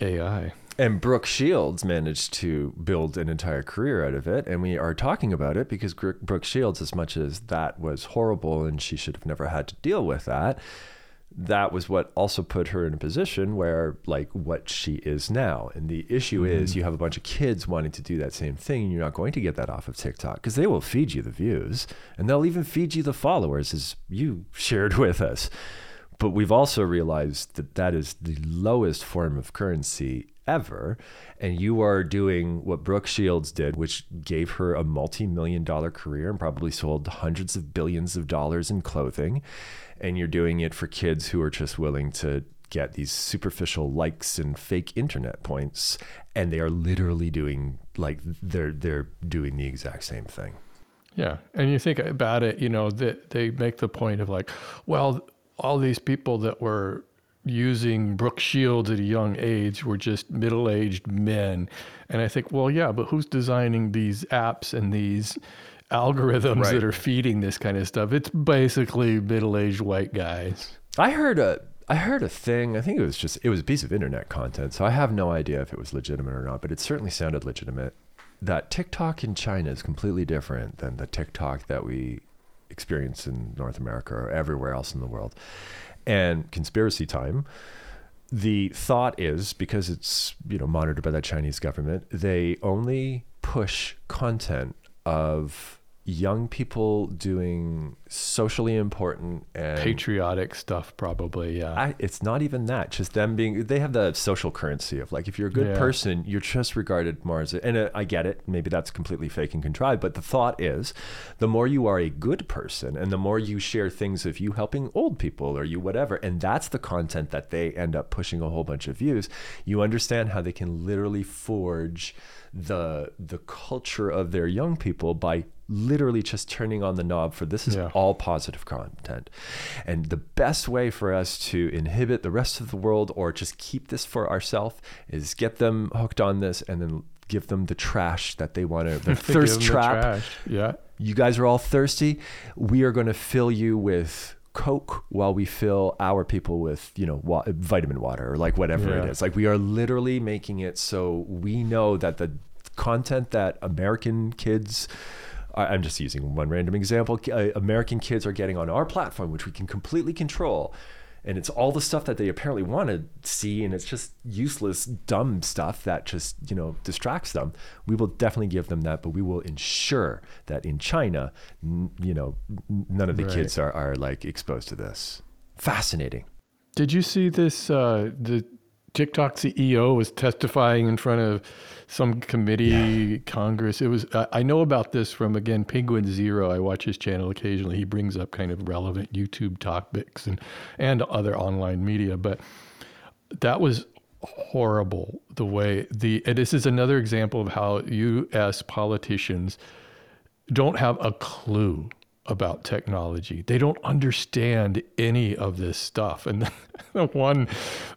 AI. And Brooke Shields managed to build an entire career out of it. And we are talking about it because Brooke Shields, as much as that was horrible and she should have never had to deal with that, that was what also put her in a position where, like, what she is now. And the issue is mm-hmm. you have a bunch of kids wanting to do that same thing, and you're not going to get that off of TikTok because they will feed you the views and they'll even feed you the followers, as you shared with us. But we've also realized that that is the lowest form of currency ever. And you are doing what Brooke Shields did, which gave her a multi million dollar career and probably sold hundreds of billions of dollars in clothing. And you're doing it for kids who are just willing to get these superficial likes and fake internet points. And they are literally doing like they're they're doing the exact same thing. Yeah, and you think about it, you know, that they make the point of like, well, all these people that were using Brooke Shields at a young age were just middle-aged men, and I think, well, yeah, but who's designing these apps and these algorithms Right. that are feeding this kind of stuff? It's basically middle-aged white guys. I heard a I heard a thing. I think it was just it was a piece of internet content. So I have no idea if it was legitimate or not, but it certainly sounded legitimate. That TikTok in China is completely different than the TikTok that we experience in North America or everywhere else in the world. And conspiracy time. The thought is because it's you know monitored by the Chinese government, they only push content of young people doing socially important and Patriotic stuff, probably. Yeah. I, it's not even that. Just them being, they have the social currency of like, if you're a good Yeah. person, you're just regarded more as, a, and uh, I get it. Maybe that's completely fake and contrived. But the thought is, the more you are a good person and the more you share things of you helping old people or you whatever, and that's the content that they end up pushing a whole bunch of views, you understand how they can literally forge the the culture of their young people by literally just turning on the knob for this is Yeah. all positive content. And the best way for us to inhibit the rest of the world or just keep this for ourselves is get them hooked on this and then give them the trash that they want to, the thirst 'em the trap. Yeah. You guys are all thirsty. We are going to fill you with Coke while we fill our people with, you know, wa- vitamin water or like whatever it Yeah. is. Like we are literally making it so we know that the content that American kids I'm just using one random example. Uh, American kids are getting on our platform, which we can completely control. And it's all the stuff that they apparently want to see, and it's just useless, dumb stuff that just, you know, distracts them. We will definitely give them that, but we will ensure that in China, n- you know, n- none of the Right. kids are, are like exposed to this. Fascinating. Did you see this? Uh, the TikTok CEO was testifying in front of some committee, Congress. It was. I I know about this from again Penguin Zero. I watch his channel occasionally. He brings up kind of relevant YouTube topics and and other online media, but that was horrible the way the and this is another example of how US politicians don't have a clue about technology. They don't understand any of this stuff. And the one,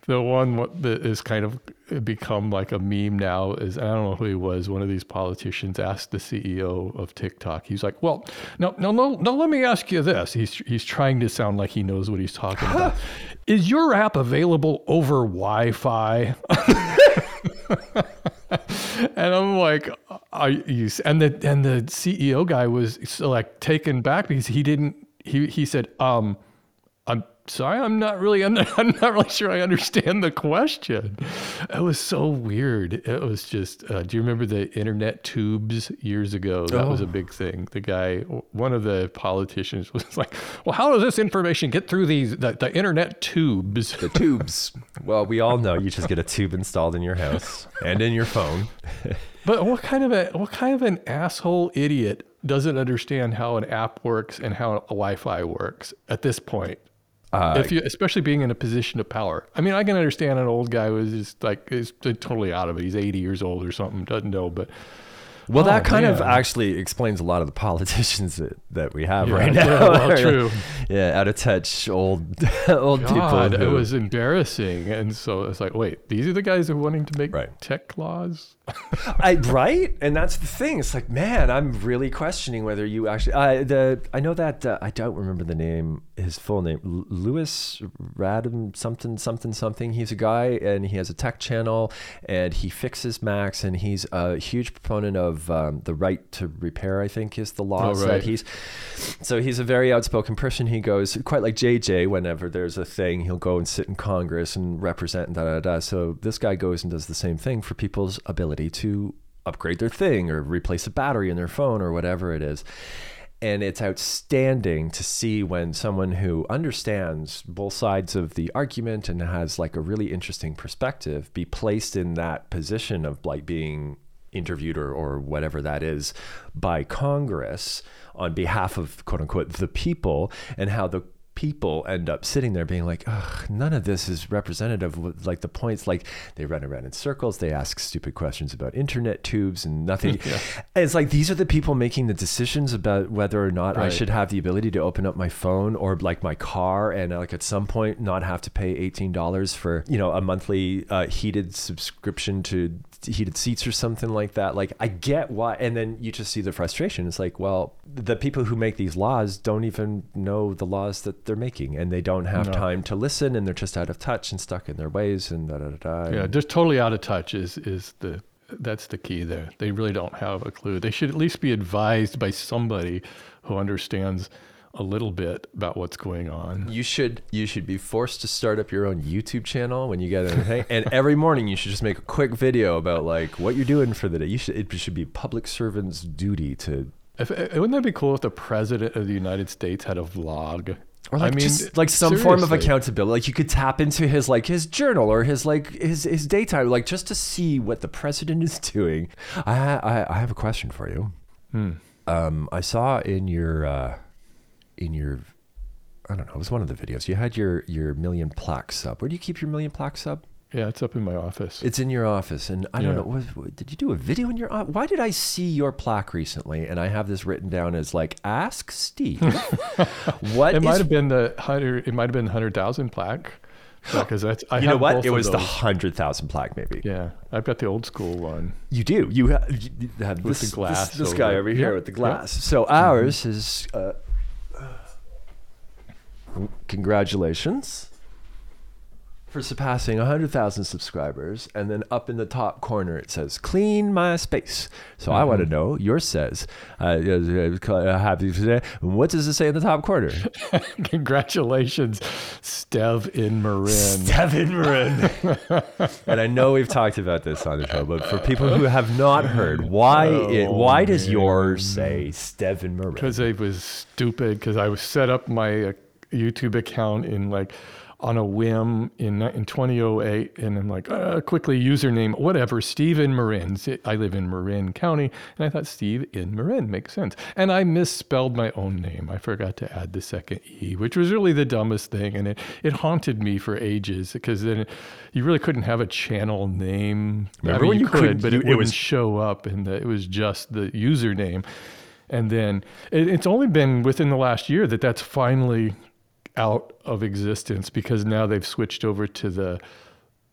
the one that is kind of become like a meme now is I don't know who he was. One of these politicians asked the CEO of TikTok. He's like, "Well, no, no, no, no. Let me ask you this." He's he's trying to sound like he knows what he's talking about. is your app available over Wi-Fi? and I'm like, are you? And the and the CEO guy was like taken back because he didn't. He he said, um, sorry, I'm not really. I'm not, I'm not really sure I understand the question. It was so weird. It was just. Uh, do you remember the internet tubes years ago? That was a Oh. big thing. The guy, one of the politicians, was like, "Well, how does this information get through these the, the internet tubes?" The tubes. well, we all know you just get a tube installed in your house and in your phone. But what kind of a what kind of an asshole idiot doesn't understand how an app works and how a Wi-Fi works at this point? Uh, if you, especially being in a position of power. I mean, I can understand an old guy who's just like is totally out of it. He's 80 years old or something, doesn't know. But Well, Oh, that kind of actually explains a lot of the politicians that, that we have Yeah, right yeah, now. well, true. Yeah, out of touch old old God, people. it was embarrassing. And so it's like, wait, these are the guys who are wanting to make Right. tech laws. I, right, and that's the thing. It's like, man, I'm really questioning whether you actually. I the I know that uh, I don't remember the name his full name, Lewis Louis Radham something something something. He's a guy and he has a tech channel and he fixes Macs and he's a huge proponent of um, the right to repair. I think is the law Oh, that he's. So he's a very outspoken person. He goes quite like JJ. Whenever there's a thing, he'll go and sit in Congress and represent and da da da. So this guy goes and does the same thing for people's ability to upgrade their thing or replace a battery in their phone or whatever it is. And it's outstanding to see when someone who understands both sides of the argument and has like a really interesting perspective be placed in that position of like being interviewed or, or whatever that is by Congress on behalf of quote unquote the people and how the people end up sitting there being like, Ugh, none of this is representative of like the points. Like they run around in circles, they ask stupid questions about internet tubes and nothing. And it's like these are the people making the decisions about whether or not I should have the ability to open up my phone or like my car and like at some point not have to pay $18 for, you know, a monthly uh, heated subscription to heated seats or something like that. Like I get why. And then you just see the frustration. It's like, well, the people who make these laws don't even know the laws that they're making and they don't have No. time to listen and they're just out of touch and stuck in their ways and da da da. da. Yeah, just totally out of touch is is the that's the key there. They really don't have a clue. They should at least be advised by somebody who understands a little bit about what's going on. You should you should be forced to start up your own YouTube channel when you get anything, and every morning you should just make a quick video about like what you're doing for the day. You should it should be public servant's duty to, If, uh, wouldn't that be cool if the president of the United States had a vlog? or like I mean, just like some form of accountability. Like you could tap into his like his journal or his like his his daytime, like just to see what the president is doing. I I, I have a question for you. Hmm. Um, I saw in your uh, in your I don't know, it was one of the videos. You had your your million plaque sub. Where do you keep your million plaque sub? Yeah, it's up in my office. It's in your office, and I don't know. Was, did you do a video in your? Why did I see your plaque recently? And I have this written down as like, "Ask Steve." what it might have been the hundred. It might have been hundred thousand plaque because that's. I you know what? It was the hundred thousand plaque, maybe. Yeah, I've got the old school one. You do. You have, you have With this, the glass This, this guy over here Yep, with the yep. Mm-hmm. glass. So ours is. Uh, congratulations for surpassing 100,000 subscribers. And then up in the top corner, it says, clean my space. So I Mm-hmm. want to know, yours says, uh, uh, happy today. What does it say in the top corner? Congratulations, Stev in Marin. Stevin Marin. and I know we've talked about this on the show, but for people who have not heard, why it, Oh, why does yours say Stevin Marin? because I was stupid because I was set up my uh, YouTube account in like on a whim in in 2008 and I'm like uh, quickly username whatever Steve in Marin. I live in Marin County and I thought Steve in Marin makes sense. And I misspelled my own name. I forgot to add the second e which was really the dumbest thing and it it haunted me for ages because then it, you really couldn't have a channel name. Remember I mean, you you couldn't- but you- it it wouldn't was- show up and it was just the username. And then it, it's only been within the last year that that's finally out of existence because now they've switched over to the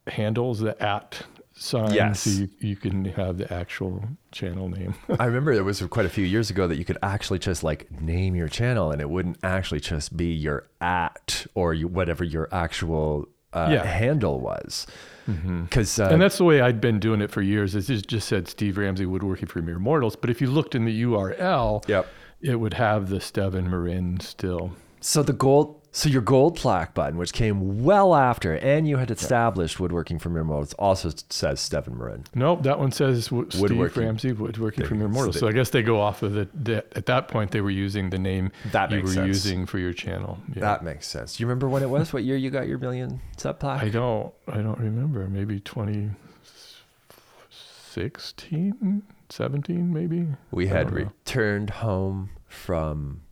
handles, the at sign, Yes. so you, you can have the actual channel name. I remember it was quite a few years ago that you could actually just like name your channel and it wouldn't actually just be your at or you, whatever your actual uh, Yeah. handle was. Because uh, and that's the way I'd been doing it for years. It just just said Steve Ramsey Woodworking for Mere Mortals, but if you looked in the URL, Yep. it would have the Steven Marin still. So the gold, so your gold plaque button, which came well after, and you had established woodworking for Mere Mortals, also says Stephen Marin. Nope, that one says w- Steve. Ramsey Woodworking They- Mere Mortals. so So, I guess they go off of the, the. At that point, they were using the name That you were sense. using for your channel. Yeah. That makes sense. Do you remember when it was? What year you got your million sub plaque? I don't. I don't remember. Maybe 2016, 17, maybe. we had returned home from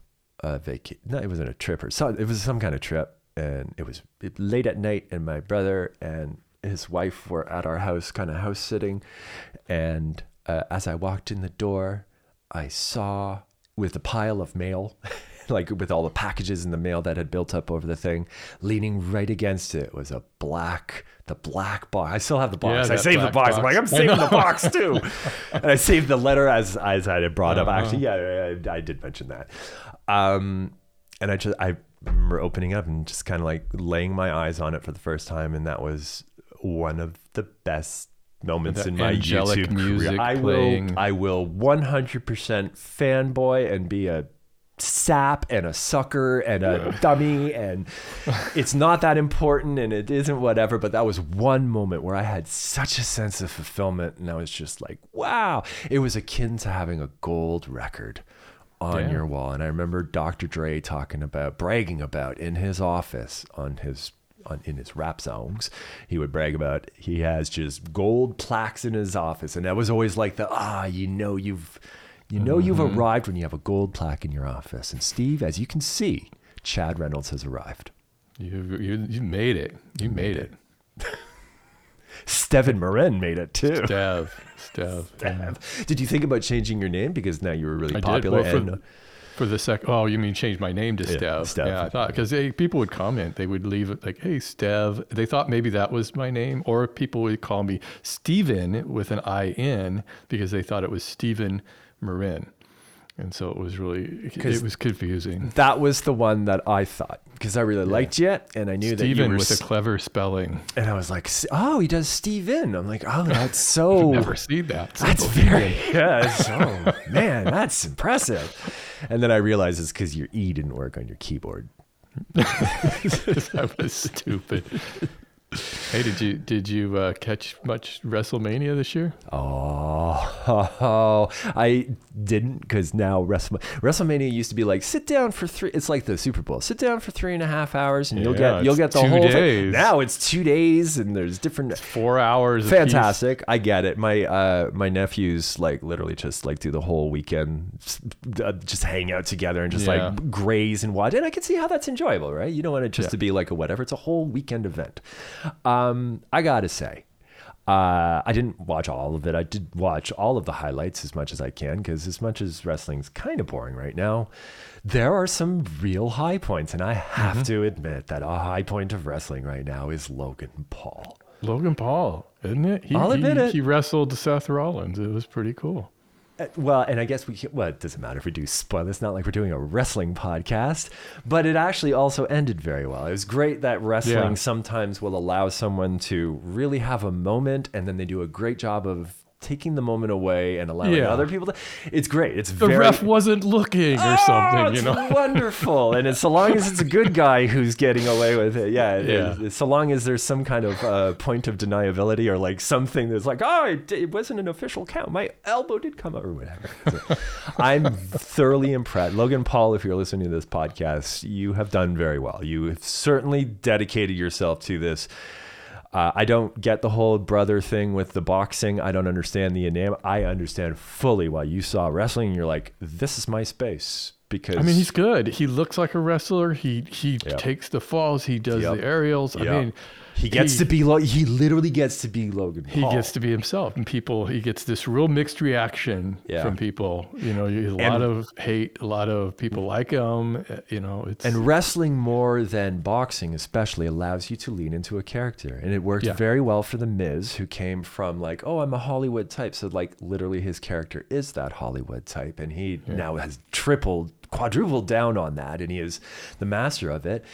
a vacation. No, it wasn't a trip or some. It was some kind of trip, and it was late at night. And my brother and his wife were at our house, kind of house sitting. And uh, as I walked in the door, I saw with a pile of mail. Like with all the packages in the mail that had built up over the thing, leaning right against it was a black, the black box. I still have the box. Yeah, I saved the black box. I'm like. I'm saving the box too. and I saved the letter as as I had brought up. Uh-huh. Actually, yeah, I, I did mention that. Um, and I just I remember opening up and just kind of like laying my eyes on it for the first time, and that was one of the best moments That in my YouTube music career. I playing. will, I will 100% fanboy and be a sap and a sucker and a dummy and it's not that important and it isn't whatever but that was one moment where i had such a sense of fulfillment and i was just like wow it was akin to having a gold record on Yeah. your wall and i remember dr dre talking about bragging about in his office on his on, in his rap songs, he would brag about he has just gold plaques in his office, and that was always like the ah, you know you've you know you've arrived when you have a gold plaque in your office. And Steve, as you can see, Chad Reynolds has arrived. You, you you made it. You made it. Steven Marin made it too. Stev. Stev. yeah. Did you think about changing your name because now you were really I popular? Well, and, for, for the second, Oh, you mean change my name to Yeah, Stev? Stev. Yeah, I thought because people would comment, they would leave it like, "Hey, Stev." They thought maybe that was my name, or people would call me Steven with an I N because they thought it was Stephen Marin, and so it was really it was confusing. that was the one that I thought because I really liked you, and I knew that you were. with a s- clever spelling. and I was like, oh, he does Steven. I'm like, oh, that's so. Never seen that. That's very yeah. So oh, man, that's impressive. And then I realized it's because your E didn't work on your keyboard. that was stupid. Hey, did you did you uh, catch much WrestleMania this year? Oh, I didn't because now Wrestle, WrestleMania used to be like sit down for three. It's like the Super Bowl. Sit down for three and a half hours, and you'll get you'll get the whole thing. Now it's two days, and there's different. Four hours. Fantastic, I get it. My uh, my nephews like literally just like do the whole weekend, s- uh, just hang out together and just Yeah. like graze and watch. And I can see how that's enjoyable, right? You don't want it just Yeah. to be like a whatever. It's a whole weekend event. Um, I gotta say, uh, I didn't watch all of it. I did watch all of the highlights as much as I can because as much as wrestling's kind of boring right now, there are some real high points, and I have Mm-hmm. to admit that a high point of wrestling right now is Logan Paul. Logan Paul, isn't it? He, I'll admit he, it. He wrestled Seth Rollins. It was pretty cool. Uh, Well, and I guess we well, it doesn't matter if we do spoil. It's not like we're doing a wrestling podcast, but it actually also ended very well. It was great that wrestling Yeah. sometimes will allow someone to really have a moment, and then they do a great job of taking the moment away and allowing Yeah. other people to. It's great. It's The very. ref wasn't looking or Oh, something, you it's know. wonderful, and it's so long as it's a good guy who's getting away with it. Yeah, it- Yeah. so long as there's some kind of uh, point of deniability or like something that's like, oh, it, it wasn't an official count. My elbow did come out or whatever. So, I'm thoroughly impressed. Logan Paul, if you're listening to this podcast, you have done very well. You have certainly dedicated yourself to this. Uh, I don't get the whole brother thing with the boxing. I don't understand the enam. I understand fully why you saw wrestling and you're like, this is my space because I mean, he's good. He looks like a wrestler. He he Yep. takes the falls. He does Yep. the aerials. I Yep. mean, he gets he- to be. Lo- he literally gets to be Logan. Paul. he gets to be himself, and people. He gets this real mixed reaction Yeah. from people. You know, a And- lot of hate. A lot of people like him. uh, You know, it's And wrestling more than boxing, especially, allows you to lean into a character. And it worked Yeah. very well for The Miz, who came from like, oh, I'm a Hollywood type. So, like, literally his character is that Hollywood type. And he now has tripled, quadrupled down on that. And he is the master of it.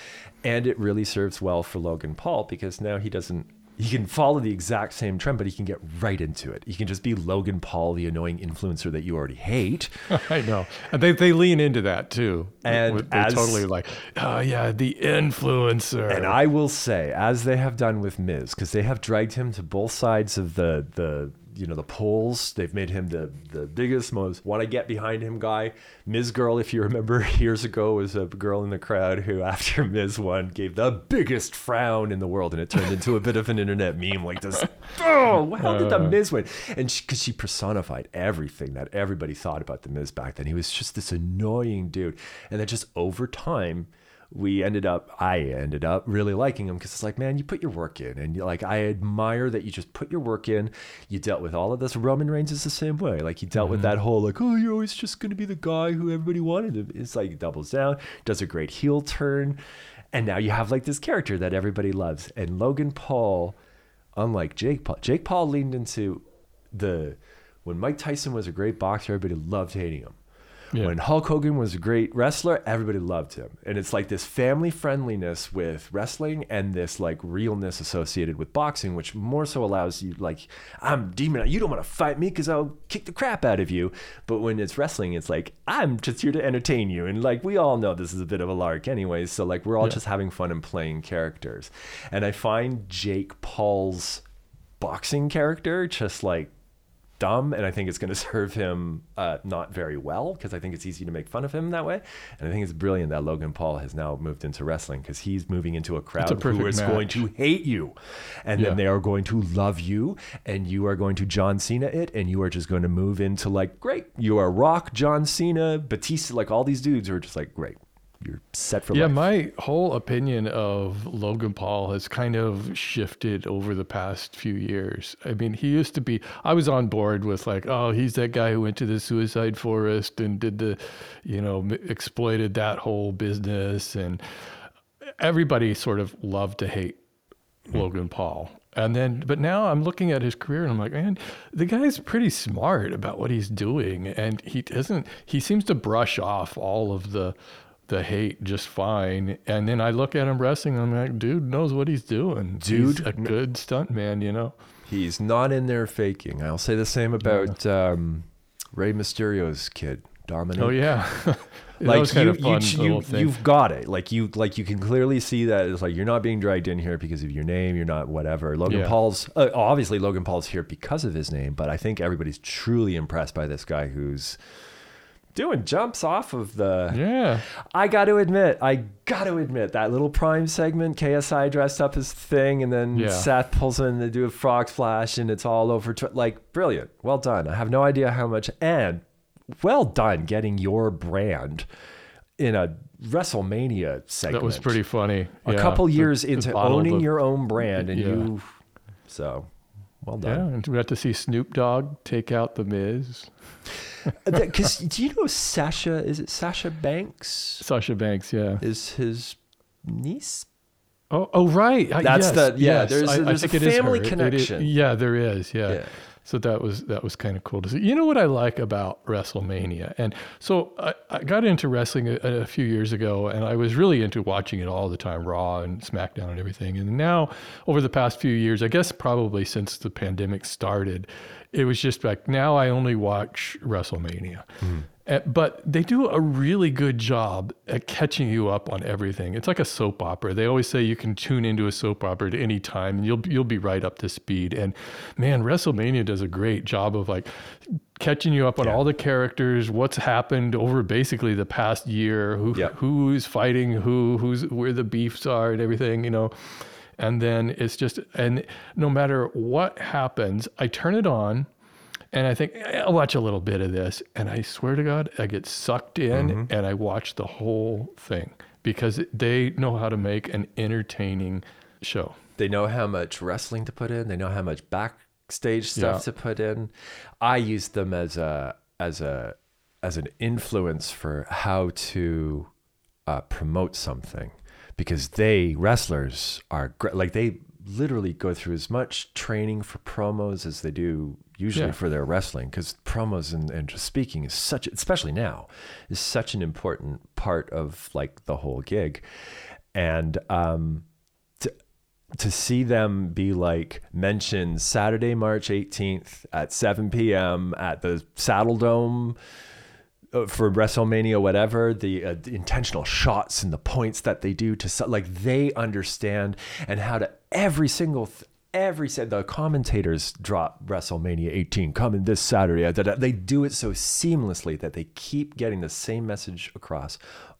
And it really serves well for Logan Paul because now he doesn't. He can follow the exact same trend, but he can get right into it. He can just be Logan Paul, the annoying influencer that you already hate. I know, and they they lean into that too. And They're as- totally like, oh yeah, the influencer. And I will say, as they have done with Miz, because they have dragged him to both sides of the the you know the polls. They've made him the the biggest, most want to get behind him guy. Miz girl, if you remember, years ago was a girl in the crowd who, after Miz won, gave the biggest frown in the world, and it turned into a bit of an internet meme like this. Oh, how did the uh. Miz win? And because she, personified everything that everybody thought about the Miz back then, he was just this annoying dude, and then just over time we ended up i ended up really liking him because it's like man you put your work in and you're like i admire that you just put your work in. You dealt with all of this. Roman reigns is the same way. Like he dealt with mm-hmm. that whole like oh you're always just going to be the guy who everybody wanted. Him it's like he doubles down does a great heel turn and now you have like this character that everybody loves. And logan paul unlike jake paul jake paul leaned into the when mike tyson was a great boxer everybody loved hating him Yeah. When Hulk Hogan was a great wrestler, everybody loved him. And it's like this family friendliness with wrestling and this like realness associated with boxing, which more so allows you like, I'm demon. You don't want to fight me because I'll kick the crap out of you. But when it's wrestling, it's like, I'm just here to entertain you. And like, we all know this is a bit of a lark anyways. So like, we're all Yeah. just having fun and playing characters. And I find Jake Paul's boxing character just like dumb and i think it's going to serve him uh, not very well because i think it's easy to make fun of him that way. And i think it's brilliant that logan paul has now moved into wrestling because he's moving into a crowd who perfect is going to hate you. And Yeah. then they are going to love you and you are going to john cena it and you are just going to move into like great you are rock john cena batista like all these dudes who are just like great you're set for Yeah, life my whole opinion of Logan Paul has kind of shifted over the past few years. I mean, he used to be, I was on board with like, oh, he's that guy who went to the suicide forest and did the, you know, exploited that whole business. And everybody sort of loved to hate hmm. Logan Paul. And then, but now I'm looking at his career and I'm like, man, the guy's pretty smart about what he's doing. And he doesn't, he seems to brush off all of the, the hate just fine. And then I look at him wrestling. I'm like, dude knows what he's doing. He's Dude a good stunt man, you know? He's not in there faking. I'll say the same about um, Rey Mysterio's kid, Dominic. Oh yeah. like you, you, you, you've got it. Like you, like you can clearly see that it's like you're not being dragged in here because of your name. You're not whatever. Logan Yeah. Paul's uh, obviously Logan Paul's here because of his name, but I think everybody's truly impressed by this guy who's doing jumps off of the. yeah. I got to admit, I got to admit that little Prime segment, KSI dressed up as Thing, and then Yeah. Seth pulls in to do a frog splash, and it's all over. Tw- like, brilliant. Well done. I have no idea how much, and well done getting your brand in a WrestleMania segment. That was pretty funny. A Yeah. couple years into owning your own brand, and Yeah. you. So, well Yeah, and we got to see Snoop Dogg take out the Miz. Uh, because do you know Sasha? Is it Sasha Banks? Sasha Banks, yeah. Is his niece? Oh, oh, right. That's yes, the- yeah, yes. there's- I- I there's a it is family her. It is- connection. yeah, there is. Yeah. Yeah. So that was that was kind of cool to see. You know what I like about WrestleMania, and so I, I got into wrestling a, a few years ago, and I was really into watching it all the time, Raw and SmackDown and everything. And now, over the past few years, I guess probably since the pandemic started, it was just like now I only watch WrestleMania. Uh, Eh, but they do a really good job at catching you up on everything. It's like a soap opera. They always say you can tune into a soap opera at any time and you'll you'll be right up to speed. And man, WrestleMania does a great job of like catching you up on all the characters, what's happened over basically the past year, who Yeah. who's fighting who, who's where the beefs are and everything, you know. And then it's just and no matter what happens, I turn it on and I think "Eh, I'll watch a little bit of this, and I swear to God, I get sucked in, and I watch the whole thing because they know how to make an entertaining show. They know how much wrestling to put in. They know how much backstage stuff Yeah. to put in. I use them as a as a as an influence for how to uh, promote something because they wrestlers are great. Like they literally go through as much training for promos as they do usually Yeah. for their wrestling because promos and, and just speaking is such especially now is such an important part of like the whole gig and um to to see them be like mentioned Saturday, March 18th at 7 p.m. at the Saddle Dome uh, for WrestleMania, whatever, the, uh, the intentional shots and the points that they do to like they understand and how to every single. Th- Every said the commentators drop WrestleMania 18 coming this Saturday. da- da- They do it so seamlessly that they keep getting the same message across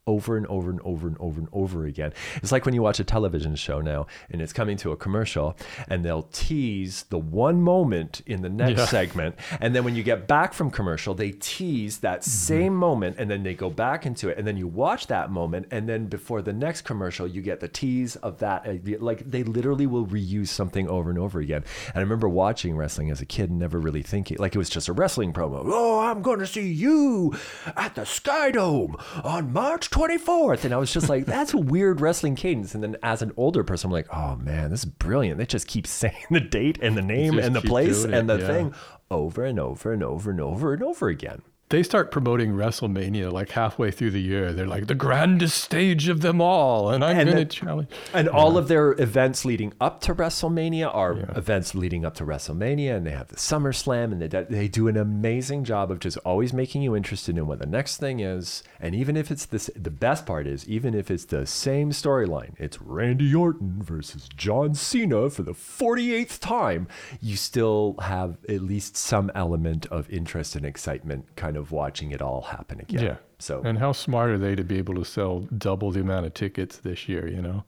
over and over and over and over and over again. It's like when you watch a television show now and it's coming to a commercial and they'll tease the one moment in the next Yeah. segment. And then when you get back from commercial, they tease that same moment and then they go back into it. And then you watch that moment. And then before the next commercial, you get the tease of that. uh, Like they literally will reuse something over and over again. And I remember watching wrestling as a kid and never really thinking, like it was just a wrestling promo. Oh, I'm going to see you at the Sky Dome on March 24th. And I was just like, that's a weird wrestling cadence. And then as an older person, I'm like, oh man, this is brilliant. They just keep saying the date and the name and the place and the yeah. thing over and over and over and over and over again. They start promoting WrestleMania like halfway through the year. They're like the grandest stage of them all, and I'm going to challenge. And all of their events leading up to WrestleMania are Yeah. events leading up to WrestleMania, and they have the SummerSlam, and they, they do an amazing job of just always making you interested in what the next thing is. And even if it's this, the best part is, even if it's the same storyline, it's Randy Orton versus John Cena for the 48th time, you still have at least some element of interest and excitement kind of watching it all happen again. Yeah. So And how smart are they to be able to sell double the amount of tickets this year? You know,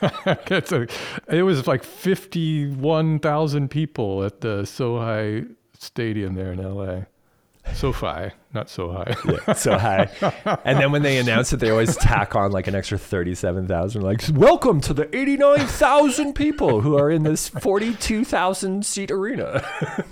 It's a- it was like fifty-one thousand people at the SoHi Stadium there in LA. SoFi, not SoHi. Yeah, so high. And then when they announce it, they always tack on like an extra 37,000. Like, welcome to the 89,000 people who are in this 42,000 seat arena.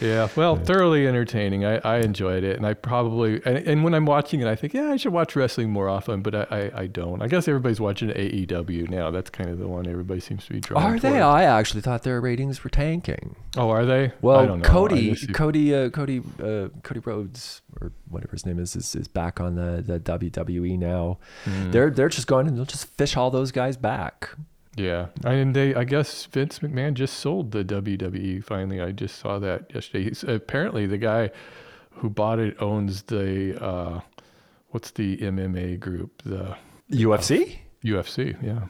Yeah, well, thoroughly entertaining. I, I enjoyed it, and I probably and, and when I'm watching it, I think, yeah, I should watch wrestling more often, but I, I, I don't. I guess everybody's watching AEW now. That's kind of the one everybody seems to be drawn. Are they? towards. I actually thought their ratings were tanking. Oh, are they? I Well, don't know. Cody, Cody, uh, Cody, uh, Cody Rhodes, or whatever his name is, is, is back on the, the WWE now. Mm. They're they're just going and they'll just fish all those guys back. Yeah, and they, I guess Vince McMahon just sold the WWE. Finally, I just saw that yesterday. He's, apparently, the guy who bought it owns the uh, what's the MMA group, the UFC. UFC. Yeah,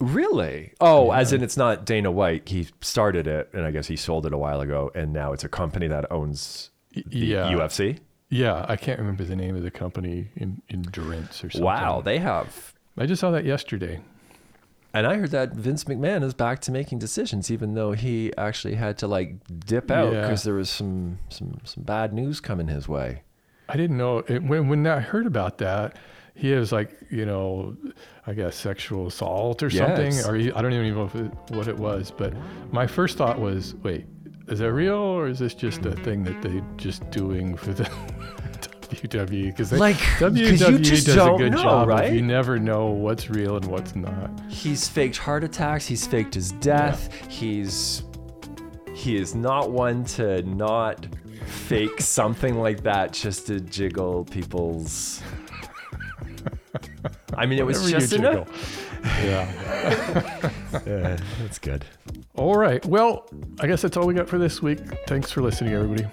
Really? Oh, Yeah. as in it's not Dana White. He started it, and I guess he sold it a while ago, and now it's a company that owns the yeah, UFC. yeah. I can't remember the name of the company in Endurance or something. Wow, they have. I just saw that yesterday. And I heard that Vince McMahon is back to making decisions, even though he actually had to like dip out Yeah. because there was some some some bad news coming his way. I didn't know it, when when I heard about that. He was like, you know, I guess sexual assault or something, or he, I don't even know if it, what it was. But my first thought was, wait, is that real or is this just a thing that they just doing for the WWE? Because Like, WWE just does don't a good know, job. right? Of you never know what's real and what's not. He's faked heart attacks. He's faked his death. He's he is not one to not fake something like that just to jiggle people's. I mean, it was Whatever just enough. Yeah. Yeah, that's good. all right. Well, I guess that's all we got for this week. Thanks for listening, everybody.